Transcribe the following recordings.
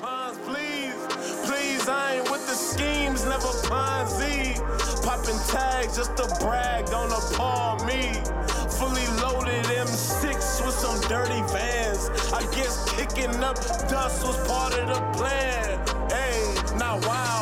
Pons, please, please, I ain't with the schemes, never Ponzi. Popping tags just to brag, don't appall me. Fully loaded M6 with some dirty vans. I guess kicking up dust was part of the plan. Hey, now wow,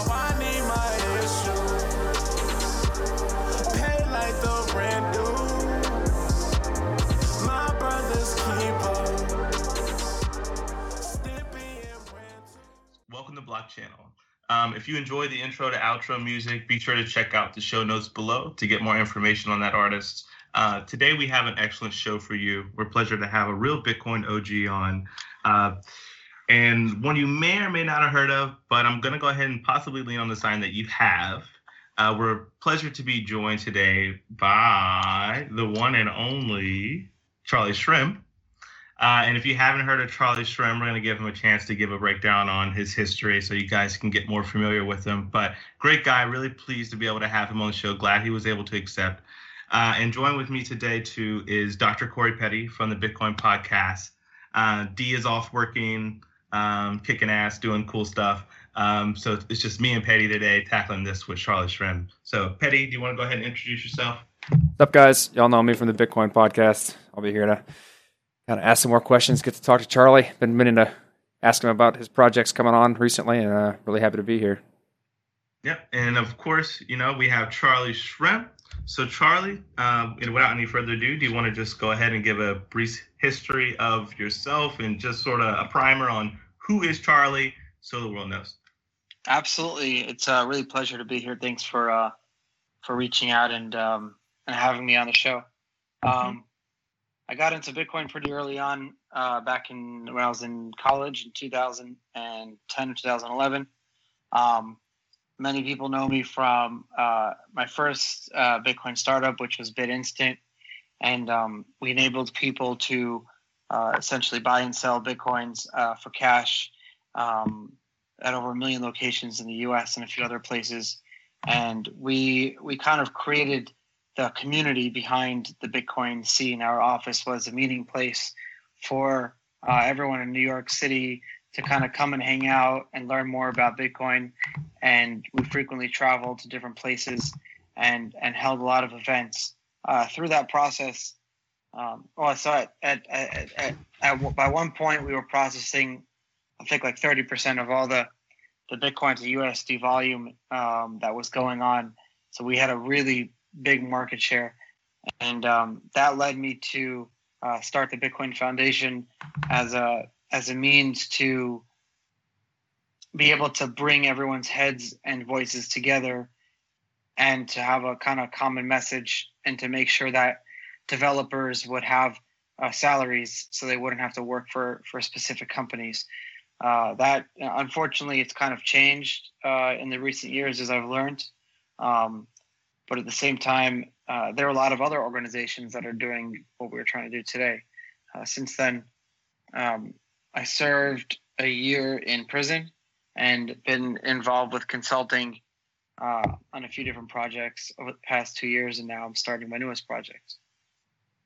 Um, if you enjoy the intro to outro music, be sure to check out the show notes below to get more information on that artist. Uh, today we have an excellent show for you. We're pleasure to have a real Bitcoin OG on, uh, and one you may or may not have heard of, but I'm going to go ahead and possibly lean on the sign that you have. Uh, we're pleasure to be joined today by the one and only Charlie Shrem. Uh, and if you haven't heard of Charlie Shrem, we're going to give him a chance to give a breakdown on his history so you guys can get more familiar with him. But great guy, really pleased to be able to have him on the show. Glad he was able to accept. Uh, and join with me today, too, is Dr. Corey Petty from the Bitcoin Podcast. Uh, D is off working, um, kicking ass, doing cool stuff. Um, so it's just me and Petty today tackling this with Charlie Shrem. So, Petty, do you want to go ahead and introduce yourself? What's up, guys? Y'all know me from the Bitcoin podcast. I'll be here to kind of ask some more questions, get to talk to Charlie. Been meaning to ask him about his projects coming on recently, and uh, really happy to be here. Yep, and of course, you know we have Charlie Shrem. So, Charlie, um, and without any further ado, do you want to just go ahead and give a brief history of yourself and just sort of a primer on who is Charlie, so the world knows? Absolutely, it's a really pleasure to be here. Thanks for uh, for reaching out and um, and having me on the show. Um, I got into Bitcoin pretty early on, uh, back in when I was in college in 2010 2011. Um, many people know me from uh, my first uh, Bitcoin startup, which was BitInstant, and um, we enabled people to uh, essentially buy and sell Bitcoins uh, for cash um, at over a million locations in the U.S. and a few other places. And we we kind of created the community behind the Bitcoin scene. Our office was a meeting place for uh, everyone in New York City to kind of come and hang out and learn more about Bitcoin. And we frequently traveled to different places and and held a lot of events. Uh, through that process, um, well, so at, at, at, at, at by one point we were processing, I think like thirty percent of all the the Bitcoin to USD volume um, that was going on. So we had a really big market share, and um, that led me to uh, start the Bitcoin Foundation as a as a means to be able to bring everyone's heads and voices together and to have a kind of common message and to make sure that developers would have uh, salaries so they wouldn't have to work for for specific companies. Uh, that unfortunately it's kind of changed uh, in the recent years as i've learned. Um, but at the same time uh, there are a lot of other organizations that are doing what we're trying to do today uh, since then um, i served a year in prison and been involved with consulting uh, on a few different projects over the past two years and now i'm starting my newest project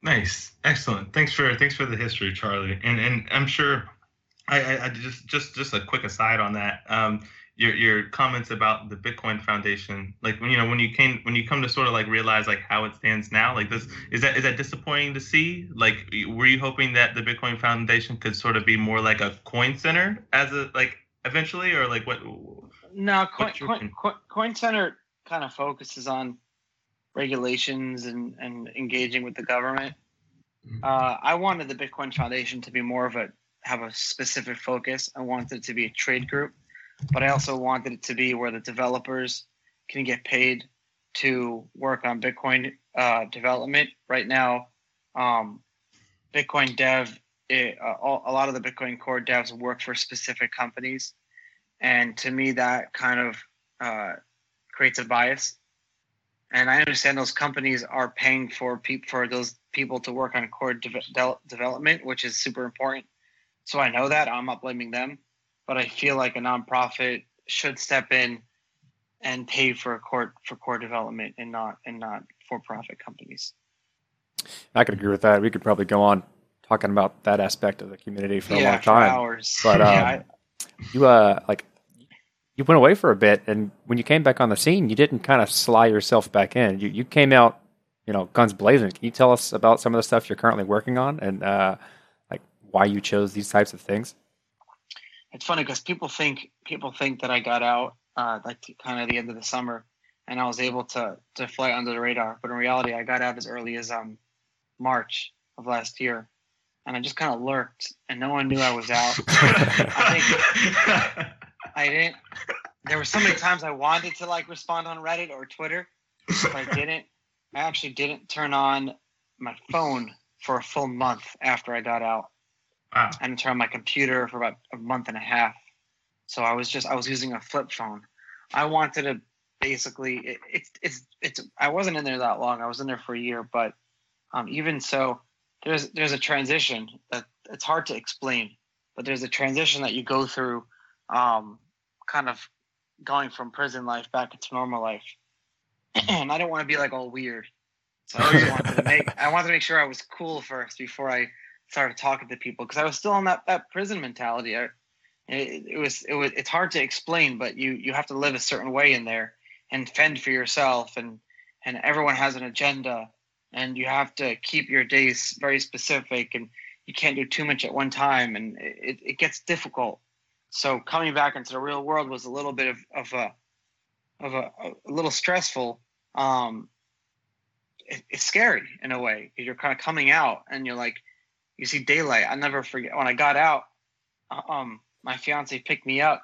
Nice, excellent. Thanks for thanks for the history, Charlie. And and I'm sure, I, I, I just just just a quick aside on that. Um, your your comments about the Bitcoin Foundation, like when you know when you came when you come to sort of like realize like how it stands now, like this is that is that disappointing to see? Like, were you hoping that the Bitcoin Foundation could sort of be more like a coin center as a like eventually, or like what? No, Coin, Coin, opinion? Coin, Coin Center kind of focuses on regulations and, and engaging with the government. Mhm. Uh, I wanted the Bitcoin Foundation to be more of a have a specific focus. I wanted it to be a trade group, but I also wanted it to be where the developers can get paid to work on Bitcoin uh, development. Right now, um, Bitcoin dev, it, uh, all, a lot of the Bitcoin core devs work for specific companies, and to me, that kind of uh, creates a bias. And I understand those companies are paying for peop- for those people to work on core de- de- development, which is super important. So I know that I'm not blaming them, but I feel like a nonprofit should step in and pay for core for core development and not and not for profit companies. I could agree with that. We could probably go on talking about that aspect of the community for a yeah, long for time. hours. But, yeah, um, I, you uh like you went away for a bit, and when you came back on the scene, you didn't kind of sly yourself back in. You you came out, you know, guns blazing. Can you tell us about some of the stuff you're currently working on and uh, like why you chose these types of things? It's funny because people think people think that I got out uh, like kind of the end of the summer, and I was able to to fly under the radar. But in reality, I got out as early as um March of last year, and I just kind of lurked, and no one knew I was out. I think I didn't. There were so many times I wanted to like respond on Reddit or Twitter, but I didn't. I actually didn't turn on my phone for a full month after I got out. Wow. I didn't turn on my computer for about a month and a half. So I was just I was using a flip phone. I wanted to basically it, it's it's it's I wasn't in there that long. I was in there for a year, but um, even so, there's there's a transition that it's hard to explain, but there's a transition that you go through, um, kind of going from prison life back into normal life. and I don't want to be like all weird, so I wanted to make I wanted to make sure I was cool first before I started talking to people because I was still in that that prison mentality. It, it was it was it's hard to explain, but you you have to live a certain way in there and fend for yourself, and and everyone has an agenda, and you have to keep your days very specific, and you can't do too much at one time, and it, it gets difficult. So coming back into the real world was a little bit of, of a of a, a little stressful. Um, it, it's scary in a way. Because you're kind of coming out, and you're like, you see daylight. I never forget when I got out. Um, my fiance picked me up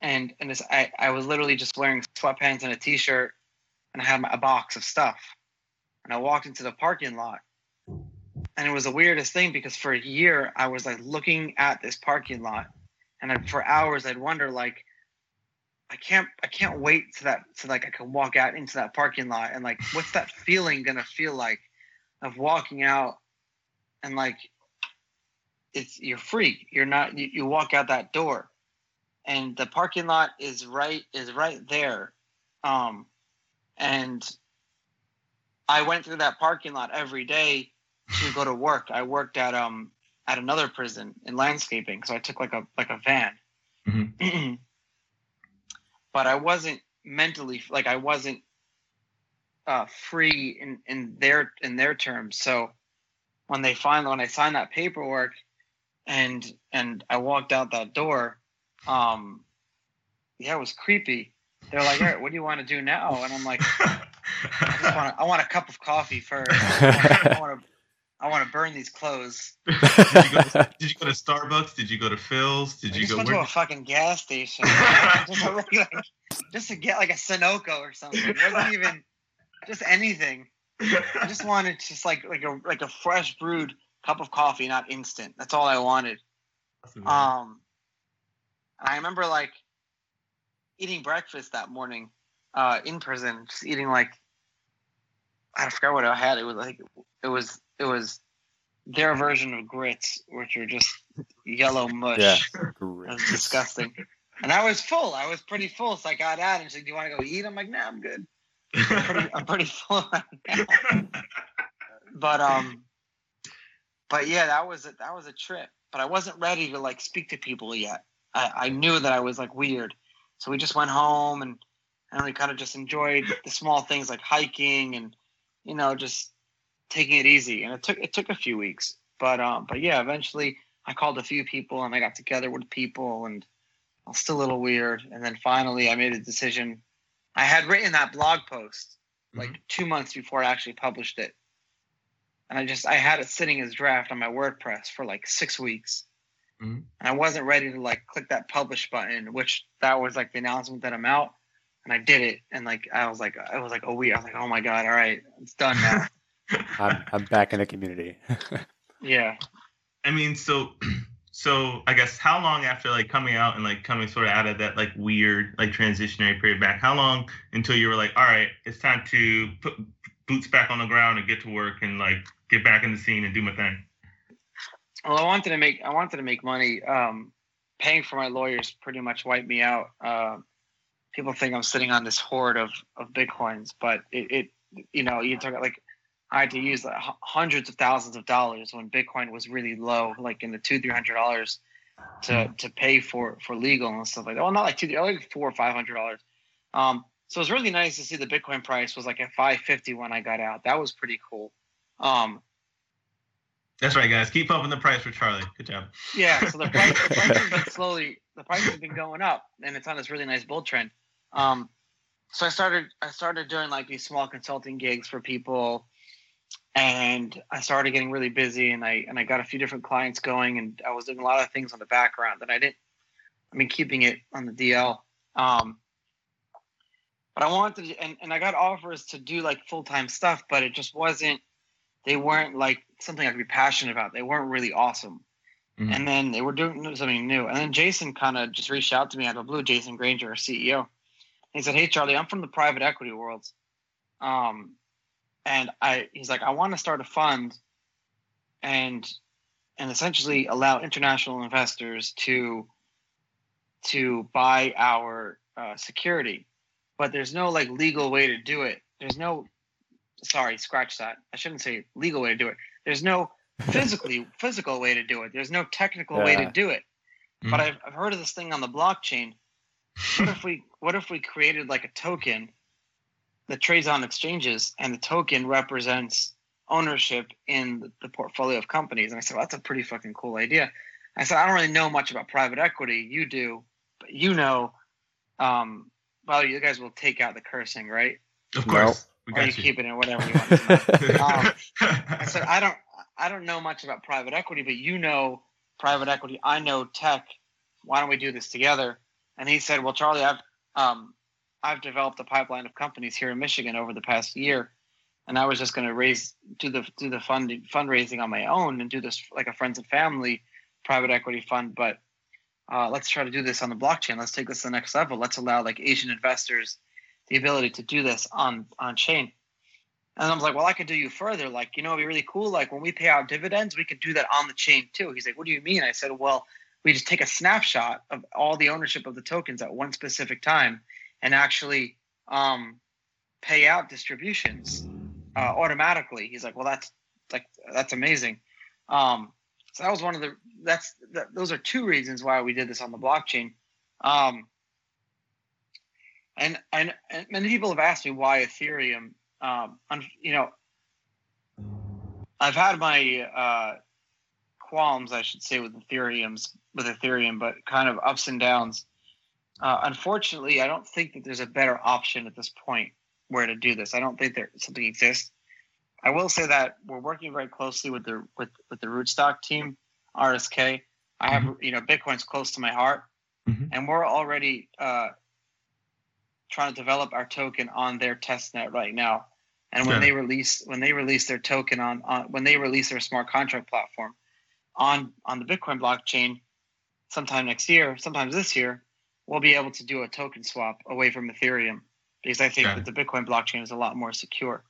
and and this, I, I was literally just wearing sweatpants and a t-shirt and I had my, a box of stuff and I walked into the parking lot and it was the weirdest thing because for a year I was like looking at this parking lot and I, for hours I'd wonder like I can't I can't wait to that to like I can walk out into that parking lot and like what's that feeling gonna feel like of walking out and like it's you're free. You're not you, you walk out that door, and the parking lot is right is right there, um, and I went through that parking lot every day to go to work. I worked at um at another prison in landscaping, so I took like a like a van. Mm-hmm. but I wasn't mentally like I wasn't uh, free in in their in their terms. So when they finally when I signed that paperwork, and and I walked out that door. Um, yeah, it was creepy. They're like, "All right, what do you want to do now?" And I'm like, "I just want I want a cup of coffee first. I want to I want to burn these clothes." did, you go to, did you go to Starbucks? Did you go to Phil's? Did I you go went to a fucking gas station just, to, like, just to get like a Sunoco or something. It wasn't even just anything. I just wanted just like like a like a fresh brewed cup of coffee, not instant. That's all I wanted. Um, I remember like eating breakfast that morning uh, in prison, just eating like I forgot what I had. It was like it was it was their version of grits, which are just yellow mush. Yeah, it was disgusting. And I was full. I was pretty full. So I got out and she's like, "Do you want to go eat?" I'm like, "Nah, I'm good. I'm pretty, I'm pretty full right. But um, but yeah, that was a, that was a trip. But I wasn't ready to like speak to people yet. I, I knew that I was like weird, so we just went home and and we kind of just enjoyed the small things like hiking and you know just taking it easy. And it took it took a few weeks, but um, but yeah, eventually I called a few people and I got together with people and I was still a little weird. And then finally I made a decision. I had written that blog post like mm-hmm. two months before I actually published it and I just I had it sitting as draft on my WordPress for like six weeks, mm-hmm. and I wasn't ready to like click that publish button, which that was like the announcement that I'm out, and I did it, and like I was like I was like a week, I was like oh my god, all right, it's done now. I'm I'm back in the community. yeah. I mean, so so I guess how long after like coming out and like coming sort of out of that like weird like transitionary period back, how long until you were like, all right, it's time to put boots back on the ground and get to work and like get back in the scene and do my thing? Well, I wanted to make I wanted to make money. Um, paying for my lawyers pretty much wiped me out. Uh, people think I'm sitting on this hoard of of bitcoins, but it, it you know you talk about like I had to use like hundreds of thousands of dollars when Bitcoin was really low, like in the two three hundred dollars. to mm-hmm. to pay for for legal and stuff like that. Well, not like two, like four or five hundred dollars. Um, so it was really nice to see the Bitcoin price was like at five fifty when I got out. That was pretty cool. Um, That's right, guys. Keep pumping the price for Charlie. Good job. Yeah. So the price, the price has been slowly, the price has been going up, and it's on this really nice bull trend. Um, so I started, I started doing like these small consulting gigs for people, and I started getting really busy, and I and I got a few different clients going, and I was doing a lot of things on the background that I didn't. I mean, keeping it on the DL. Um, but I wanted to, and, and I got offers to do like full time stuff, but it just wasn't they weren't like something I could be passionate about. They weren't really awesome. Mm-hmm. And then they were doing something new. And then Jason kind of just reached out to me out of the blue, Jason Granger, our CEO. He said, Hey Charlie, I'm from the private equity world. Um, and I he's like, I want to start a fund and and essentially allow international investors to to buy our uh, security. But there's no like legal way to do it. There's no sorry, scratch that. I shouldn't say legal way to do it. There's no physically physical way to do it. There's no technical yeah. way to do it. Mm-hmm. But I've, I've heard of this thing on the blockchain. What if we what if we created like a token that trades on exchanges and the token represents ownership in the, the portfolio of companies? And I said, well, that's a pretty fucking cool idea. I said, I don't really know much about private equity. You do, but you know. Um, well, you guys will take out the cursing, right? Of course. We got or you, you keep it in whatever you want. um, I said I don't I don't know much about private equity, but you know private equity. I know tech. Why don't we do this together? And he said, Well, Charlie, I've um, I've developed a pipeline of companies here in Michigan over the past year, and I was just going to raise do the do the funding fundraising on my own and do this like a friends and family private equity fund. But uh, let's try to do this on the blockchain. Let's take this to the next level. Let's allow like Asian investors the ability to do this on on chain. And I was like, well, I could do you further. Like, you know, it'd be really cool. Like when we pay out dividends, we could do that on the chain too. He's like, what do you mean? I said, well, we just take a snapshot of all the ownership of the tokens at one specific time and actually um, pay out distributions uh, automatically. He's like, well, that's like that's amazing. Um, so that was one of the that's that, those are two reasons why we did this on the blockchain. Um, and, and, and many people have asked me why Ethereum. Um, you know, I've had my uh, qualms, I should say, with Ethereum's with Ethereum, but kind of ups and downs. Uh, unfortunately, I don't think that there's a better option at this point where to do this. I don't think there something exists. I will say that we're working very closely with the with with the Rootstock team, RSK. I have mm-hmm. you know Bitcoin's close to my heart, mm-hmm. and we're already uh, trying to develop our token on their test net right now. And when yeah. they release when they release their token on, on when they release their smart contract platform on on the Bitcoin blockchain sometime next year, sometimes this year, we'll be able to do a token swap away from Ethereum because I think that the Bitcoin blockchain is a lot more secure.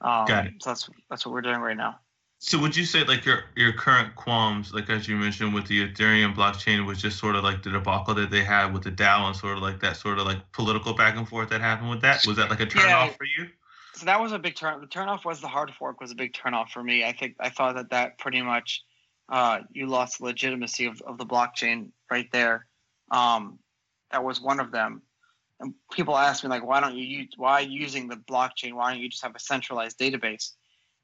Um, Got it. So that's that's what we're doing right now. So would you say like your your current qualms, like as you mentioned with the Ethereum blockchain, was just sort of like the debacle that they had with the DAO and sort of like that sort of like political back and forth that happened with that? Was that like a turn yeah. off for you? So that was a big turn. The turn off was the hard fork was a big turn off for me. I think I thought that that pretty much uh, you lost the legitimacy of, of the blockchain right there. Um, that was one of them. And people ask me like, why don't you use why using the blockchain? Why don't you just have a centralized database?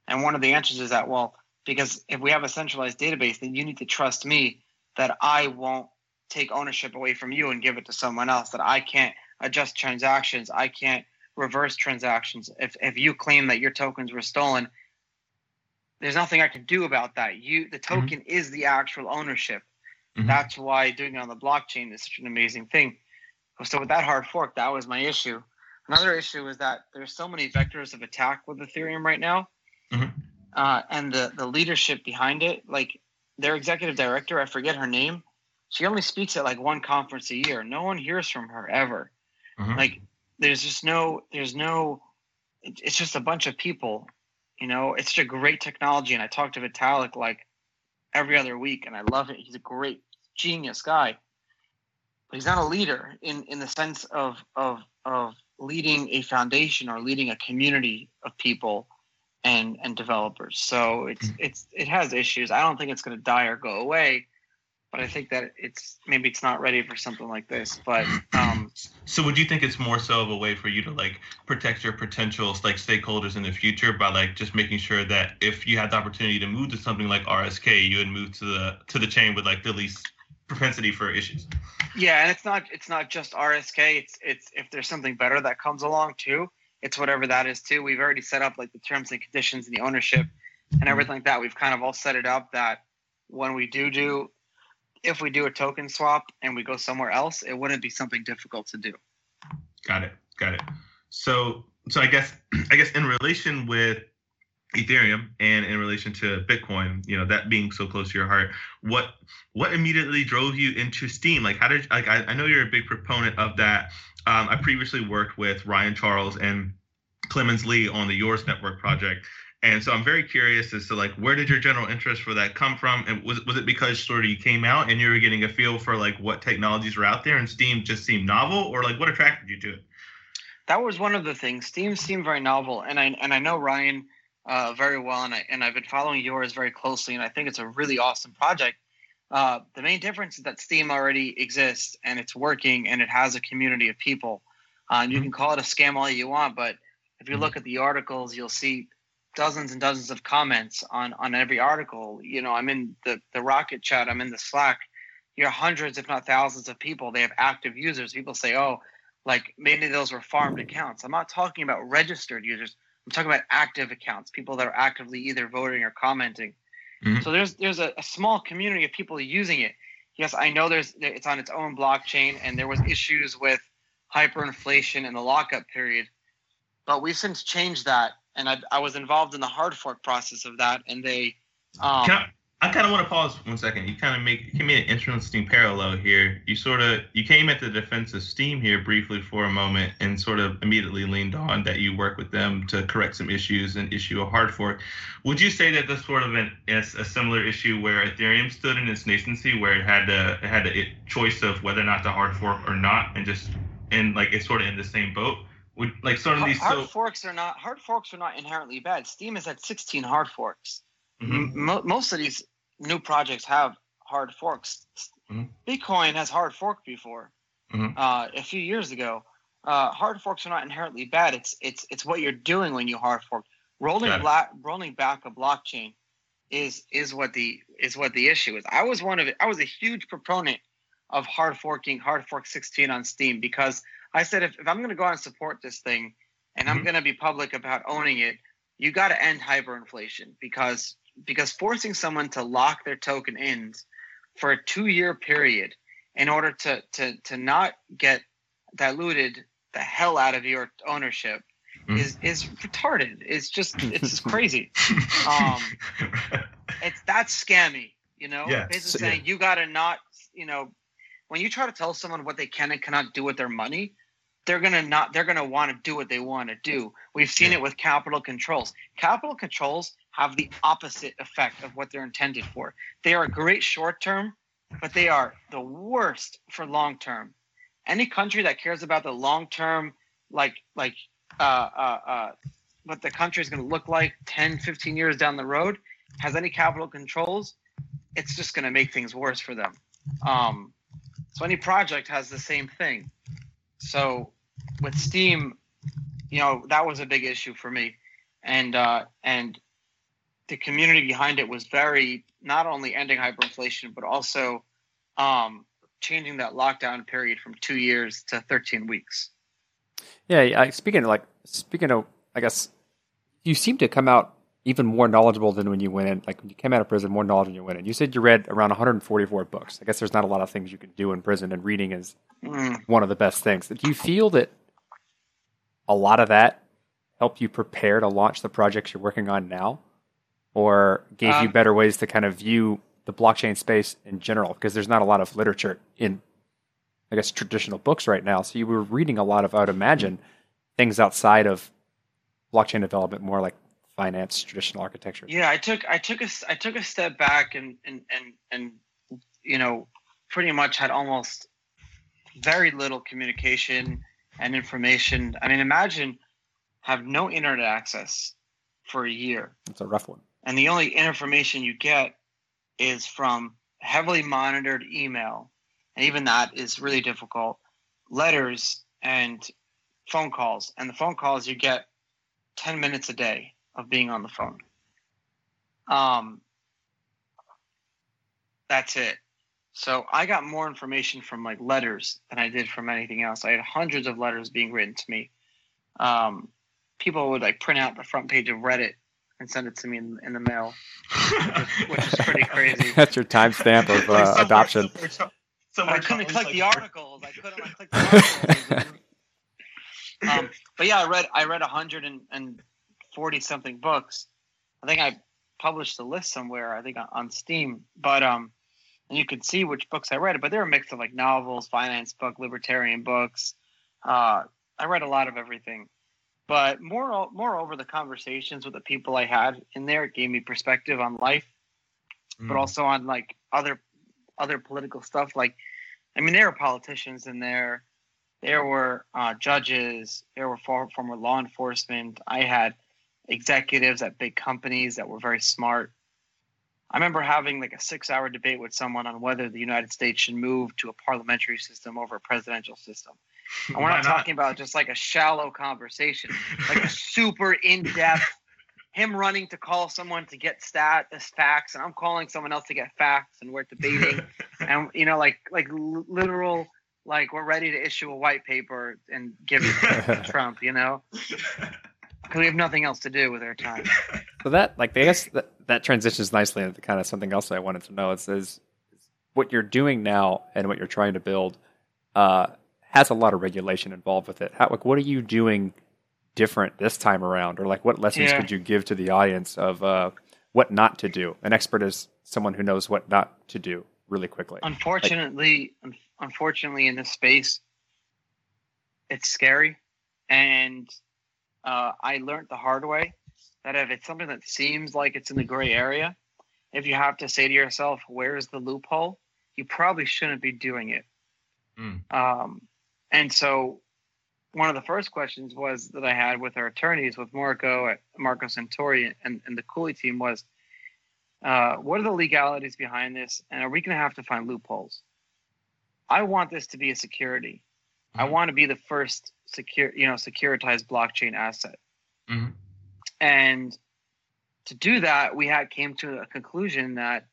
And one of the answers is that, well, because if we have a centralized database, then you need to trust me that I won't take ownership away from you and give it to someone else, that I can't adjust transactions, I can't reverse transactions. If, if you claim that your tokens were stolen, there's nothing I can do about that. You the mm-hmm. token mm-hmm. is the actual ownership. Mm-hmm. That's why doing it on the blockchain is such an amazing thing. So with that hard fork, that was my issue. Another issue is that there's so many vectors of attack with Ethereum right now mm-hmm. uh, and the the leadership behind it. Like their executive director, I forget her name. She only speaks at like one conference a year. No one hears from her ever. Mm-hmm. Like there's just no there's no. It's just a bunch of people. You know, it's just a great technology, and I talk to Vitalik like every other week, and I love it. He's a great genius guy, but he's not a leader in in the sense of of of leading a foundation or leading a community of people and and developers. So it's mm-hmm. it's it has issues. I don't think it's going to die or go away, but I think that it's maybe it's not ready for something like this. But um, so would you think it's more so of a way for you to like protect your potential like stakeholders in the future by like just making sure that if you had the opportunity to move to something like RSK, you would move to the to the chain with like the least propensity for issues. Yeah, and it's not it's not just RSK. It's it's if there's something better that comes along too. It's whatever that is too. We've already set up like the terms and conditions and the ownership and everything like that. We've kind of all set it up that when we do do if we do a token swap and we go somewhere else, it wouldn't be something difficult to do. Got it. Got it. So so I guess I guess in relation with Ethereum and in relation to Bitcoin, you know, that being so close to your heart, what what immediately drove you into Steem? Like how did like I, I know you're a big proponent of that. Um, I previously worked with Ryan Charles and Clemens Ley on the Yours Network project. And so I'm very curious as to like where did your general interest for that come from, and was was it because sort of you came out and you were getting a feel for like what technologies were out there, and Steem just seemed novel, or like what attracted you to it? That was one of the things. Steem seemed very novel, and I and I know Ryan uh, very well, and I and I've been following yours very closely, and I think it's a really awesome project. Uh, the main difference is that Steem already exists and it's working, and it has a community of people. Uh, and you mm-hmm. can call it a scam all you want, but if you mm-hmm. look at the articles, you'll see dozens and dozens of comments on on every article. You know, I'm in the the Rocket chat, I'm in the Slack. You are hundreds, if not thousands, of people. They have active users. People say, "Oh, like maybe those were farmed accounts." I'm not talking about registered users. I'm talking about active accounts, people that are actively either voting or commenting. Mm-hmm. So there's there's a, a small community of people using it. Yes, I know there's it's on its own blockchain, and there was issues with hyperinflation in the lockup period, but we've since changed that and I, I was involved in the hard fork process of that, and they. Um, I, I kind of want to pause one second. You kind of make give me an interesting parallel here. You sort of you came at the defense of Steem here briefly for a moment, and sort of immediately leaned on that you work with them to correct some issues and issue a hard fork. Would you say that this sort of an, is a similar issue where Ethereum stood in its nascency, where it had a it had a choice of whether or not to hard fork or not, and just and like it's sort of in the same boat? Would like sort of these hard forks are not hard forks are not inherently bad. Steem has had 16 hard forks. Mm-hmm. most of these new projects have hard forks. Mm-hmm. Bitcoin has hard forked before. Mm-hmm. Uh, a few years ago, uh, hard forks are not inherently bad. It's it's it's what you're doing when you hard fork. Rolling black rolling back a blockchain is is what the is what the issue is. I was one of it. I was a huge proponent of hard forking hard fork 16 on Steem because I said, if, if I'm going to go out and support this thing and mm-hmm. I'm going to be public about owning it, you got to end hyperinflation because because forcing someone to lock their token in for a two year period in order to to to not get diluted the hell out of your ownership mm. is is retarded. It's just it's just crazy. Um, it's that's scammy, you know. Yeah, Basically saying yeah. you got to not, you know, when you try to tell someone what they can and cannot do with their money, they're gonna not they're gonna want to do what they want to do. We've seen it with capital controls. Capital controls have the opposite effect of what they're intended for. They are great short term, but they are the worst for long term. Any country that cares about the long term, like like uh, uh, uh, what the country is going to look like 10, 15 years down the road, has any capital controls, it's just going to make things worse for them. Um, so any project has the same thing. So with Steem, you know, that was a big issue for me, and uh, and the community behind it was very not only ending hyperinflation but also um, changing that lockdown period from two years to 13 weeks. Yeah, speaking of like speaking of, I guess you seem to come out even more knowledgeable than when you went in. Like when you came out of prison, more knowledgeable when you went in. You said you read around 144 books. I guess there's not a lot of things you can do in prison, and reading is mm. one of the best things. Do you feel that a lot of that helped you prepare to launch the projects you're working on now, or gave um, you better ways to kind of view the blockchain space in general? Because there's not a lot of literature in, I guess, traditional books right now. So you were reading a lot of, I would imagine, things outside of blockchain development, more like finance, traditional architecture. Yeah, I took I took a I took a step back and and and and you know pretty much had almost very little communication and information. I mean, imagine have no internet access for a year. It's a rough one. And the only information you get is from heavily monitored email, and even that is really difficult. Letters and phone calls, and the phone calls you get ten minutes a day of being on the phone. Um, that's it. So I got more information from like letters than I did from anything else. I had hundreds of letters being written to me. Um, people would like print out the front page of Reddit and send it to me in, in the mail, which is pretty crazy. That's your timestamp of uh, adoption. So I couldn't click the articles. I couldn't click the articles. um, but yeah, I read I read 140 something books. I think I published a list somewhere. I think on, Steem, but um, and you could see which books I read. But they're a mix of like novels, finance book, libertarian books. Uh, I read a lot of everything. But more, moreover, the conversations with the people I had in there it gave me perspective on life, mm. but also on like other other political stuff. Like, I mean, there were politicians in there, there were uh, judges, there were former law enforcement. I had executives at big companies that were very smart. I remember having like a six hour debate with someone on whether the United States should move to a parliamentary system over a presidential system. And we're not, not, talking about just like a shallow conversation, like a super in depth. Him running to call someone to get stat uh, facts, and I'm calling someone else to get facts, and we're debating, and you know, like like literal, like we're ready to issue a white paper and give it to Trump, you know, because we have nothing else to do with our time. So that, like, I guess that, that transitions nicely into kind of something else I wanted to know. Is, is what you're doing now and what you're trying to build. Uh, has a lot of regulation involved with it. How, like, what are you doing different this time around, or like, what lessons yeah. could you give to the audience of uh, what not to do? An expert is someone who knows what not to do really quickly. Unfortunately, like, unfortunately, in this space, it's scary, and uh, I learned the hard way that if it's something that seems like it's in the gray area, if you have to say to yourself, "Where's the loophole?" you probably shouldn't be doing it. Mm. Um, and so one of the first questions was that I had with our attorneys, with Marco at Marco Santori and, and the Cooley team was, uh, what are the legalities behind this? And are we going to have to find loopholes? I want this to be a security. Mm-hmm. I want to be the first secure, you know, securitized blockchain asset. Mm-hmm. And to do that, we had came to a conclusion that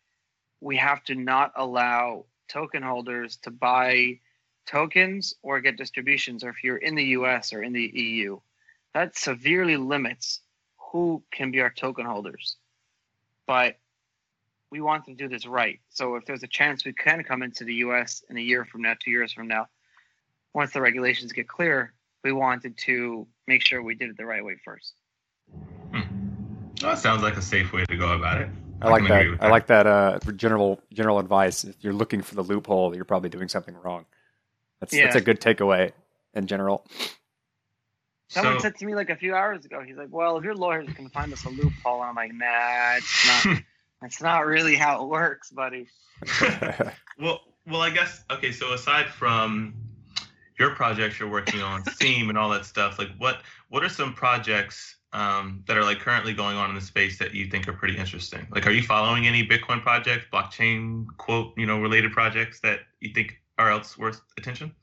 we have to not allow token holders to buy tokens or get distributions, or if you're in the US or in the EU. That severely limits who can be our token holders. But we want to do this right. So if there's a chance we can come into the US in a year from now, two years from now, once the regulations get clear, we wanted to make sure we did it the right way first. Hmm. Well, that sounds like a safe way to go about it. I, I like that. I like that uh, general general advice. If you're looking for the loophole, you're probably doing something wrong. That's yeah. that's a good takeaway in general. Someone so, said to me like a few hours ago, he's like, "Well, if your lawyers can find us a loophole," and I'm like, "Nah, it's not. that's not really how it works, buddy." well, well, I guess okay. So aside from your projects you're working on, Theme and all that stuff, like what what are some projects um, that are like currently going on in the space that you think are pretty interesting? Like, are you following any Bitcoin projects, blockchain quote, you know, related projects that you think are else worth attention?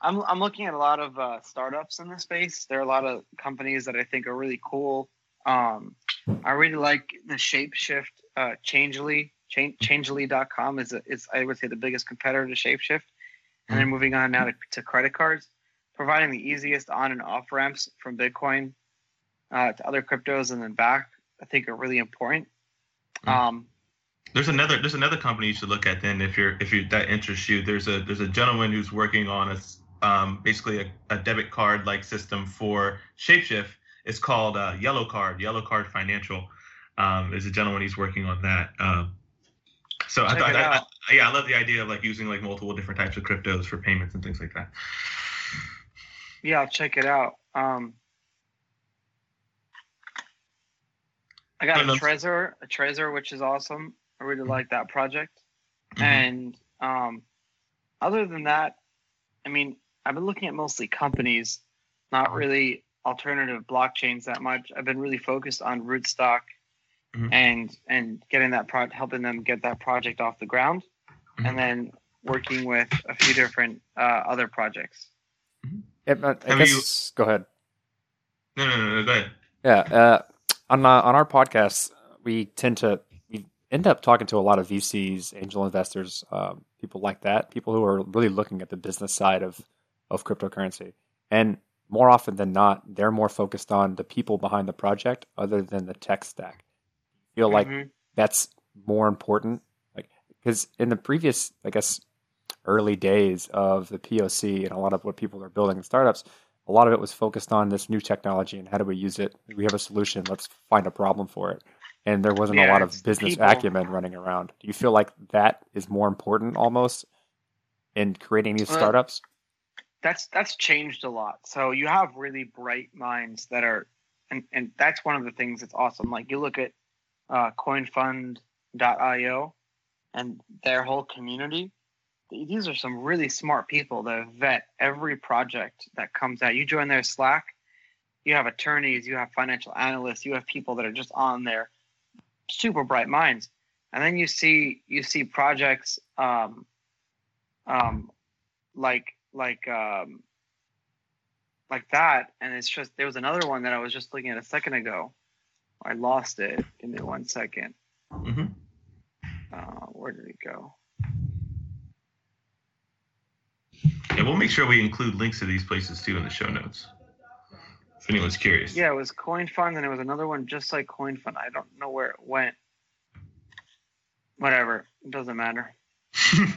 I'm I'm looking at a lot of uh, startups in the space. There are a lot of companies that I think are really cool. Um, I really like the Shapeshift uh, Changelly. Change, Changelly.com is a, is I would say the biggest competitor to Shapeshift, and then hmm. moving on now to, to credit cards, providing the easiest on and off ramps from Bitcoin uh, to other cryptos and then back. I think are really important. Mm. Um, there's another there's another company you should look at then if you're if you that interests you. There's a there's a gentleman who's working on a um, basically a, a debit card like system for Shapeshift. It's called uh, Yellow Card. Yellow Card Financial um, is a gentleman he's working on that. Um, so I thought, I, I, yeah, I love the idea of like using like multiple different types of cryptos for payments and things like that. Yeah, I'll check it out. Um, I got a Trezor, a Trezor, which is awesome. I really mm-hmm. like that project. Mm-hmm. And um, other than that, I mean, I've been looking at mostly companies, not really alternative blockchains that much. I've been really focused on Rootstock mm-hmm. and and getting that pro- helping them get that project off the ground. mm-hmm. and then working with a few different uh, other projects. Mm-hmm. I guess, you... go ahead. No, no, no, no, go ahead. Yeah, uh, on uh, on our podcast, we tend to we end up talking to a lot of VCs, angel investors, um, people like that, people who are really looking at the business side of of cryptocurrency, and more often than not, they're more focused on the people behind the project other than the tech stack. Feel like mm-hmm. that's more important, like because in the previous, I guess, early days of the POC and a lot of what people are building in startups, a lot of it was focused on this new technology and how do we use it. We have a solution. Let's find a problem for it. And there wasn't yeah, a lot of business people. acumen running around. Do you feel like that is more important almost in creating these startups? that's that's changed a lot. So you have really bright minds that are, and and that's one of the things that's awesome. Like you look at uh, CoinFund.io and their whole community. These are some really smart people that vet every project that comes out. You join their Slack, you have attorneys, you have financial analysts, you have people that are just on there, super bright minds. And then you see you see projects um, um, like like um like that and it's just there was another one that i was just looking at a second ago i lost it give me one second. Mm-hmm. Uh, where did it go yeah we'll make sure we include links to these places too in the show notes if anyone's curious yeah it was coin fund and it was another one just like coin fund i don't know where it went whatever it doesn't matter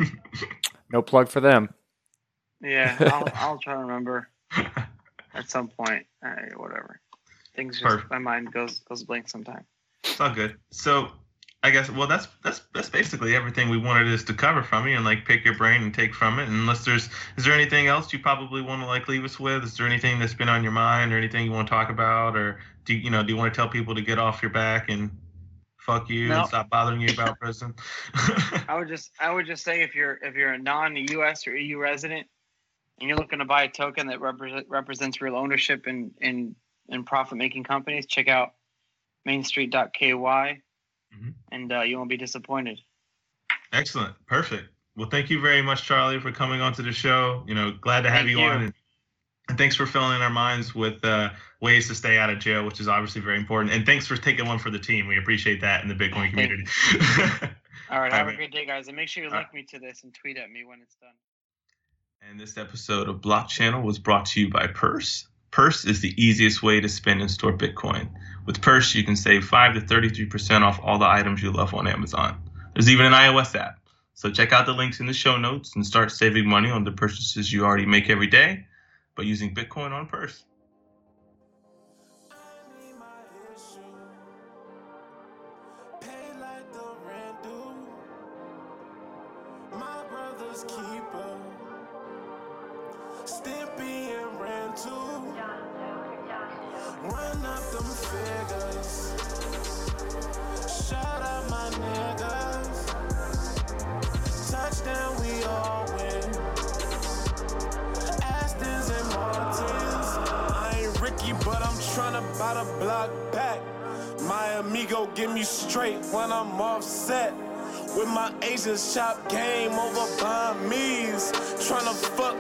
no plug for them yeah, I'll, I'll try to remember at some point. Right, whatever. Things just Perfect. my mind goes goes blank sometimes. It's all good. So I guess well that's that's that's basically everything we wanted us to cover from you and like pick your brain and take from it. And unless there's is there anything else you probably want to like leave us with? Is there anything that's been on your mind or anything you want to talk about or do you, know do you want to tell people to get off your back and fuck you and stop bothering you about prison? I would just I would just say if you're if you're a non-US or EU resident and you're looking to buy a token that represent, represents real ownership in in, in profit making companies, check out mainstreet.ky mm-hmm. and uh, you won't be disappointed. Excellent. Perfect. Well, thank you very much, Charlie, for coming onto the show. You know, glad to have you, you, on. And, and, thanks for filling our minds with uh, ways to stay out of jail, which is obviously very important. And thanks for taking one for the team. We appreciate that in the Bitcoin community. All right. Have a great day, guys. And make sure you link right. me to this and tweet at me when it's done. And this episode of Block Channel was brought to you by Purse. Purse is the easiest way to spend and store Bitcoin. With Purse, you can save 5 to 33% off all the items you love on Amazon. There's even an iOS app. So check out the links in the show notes and start saving money on the purchases you already make every day by using Bitcoin on Purse. With my Asian shop game over banh mi's. Tryna fuck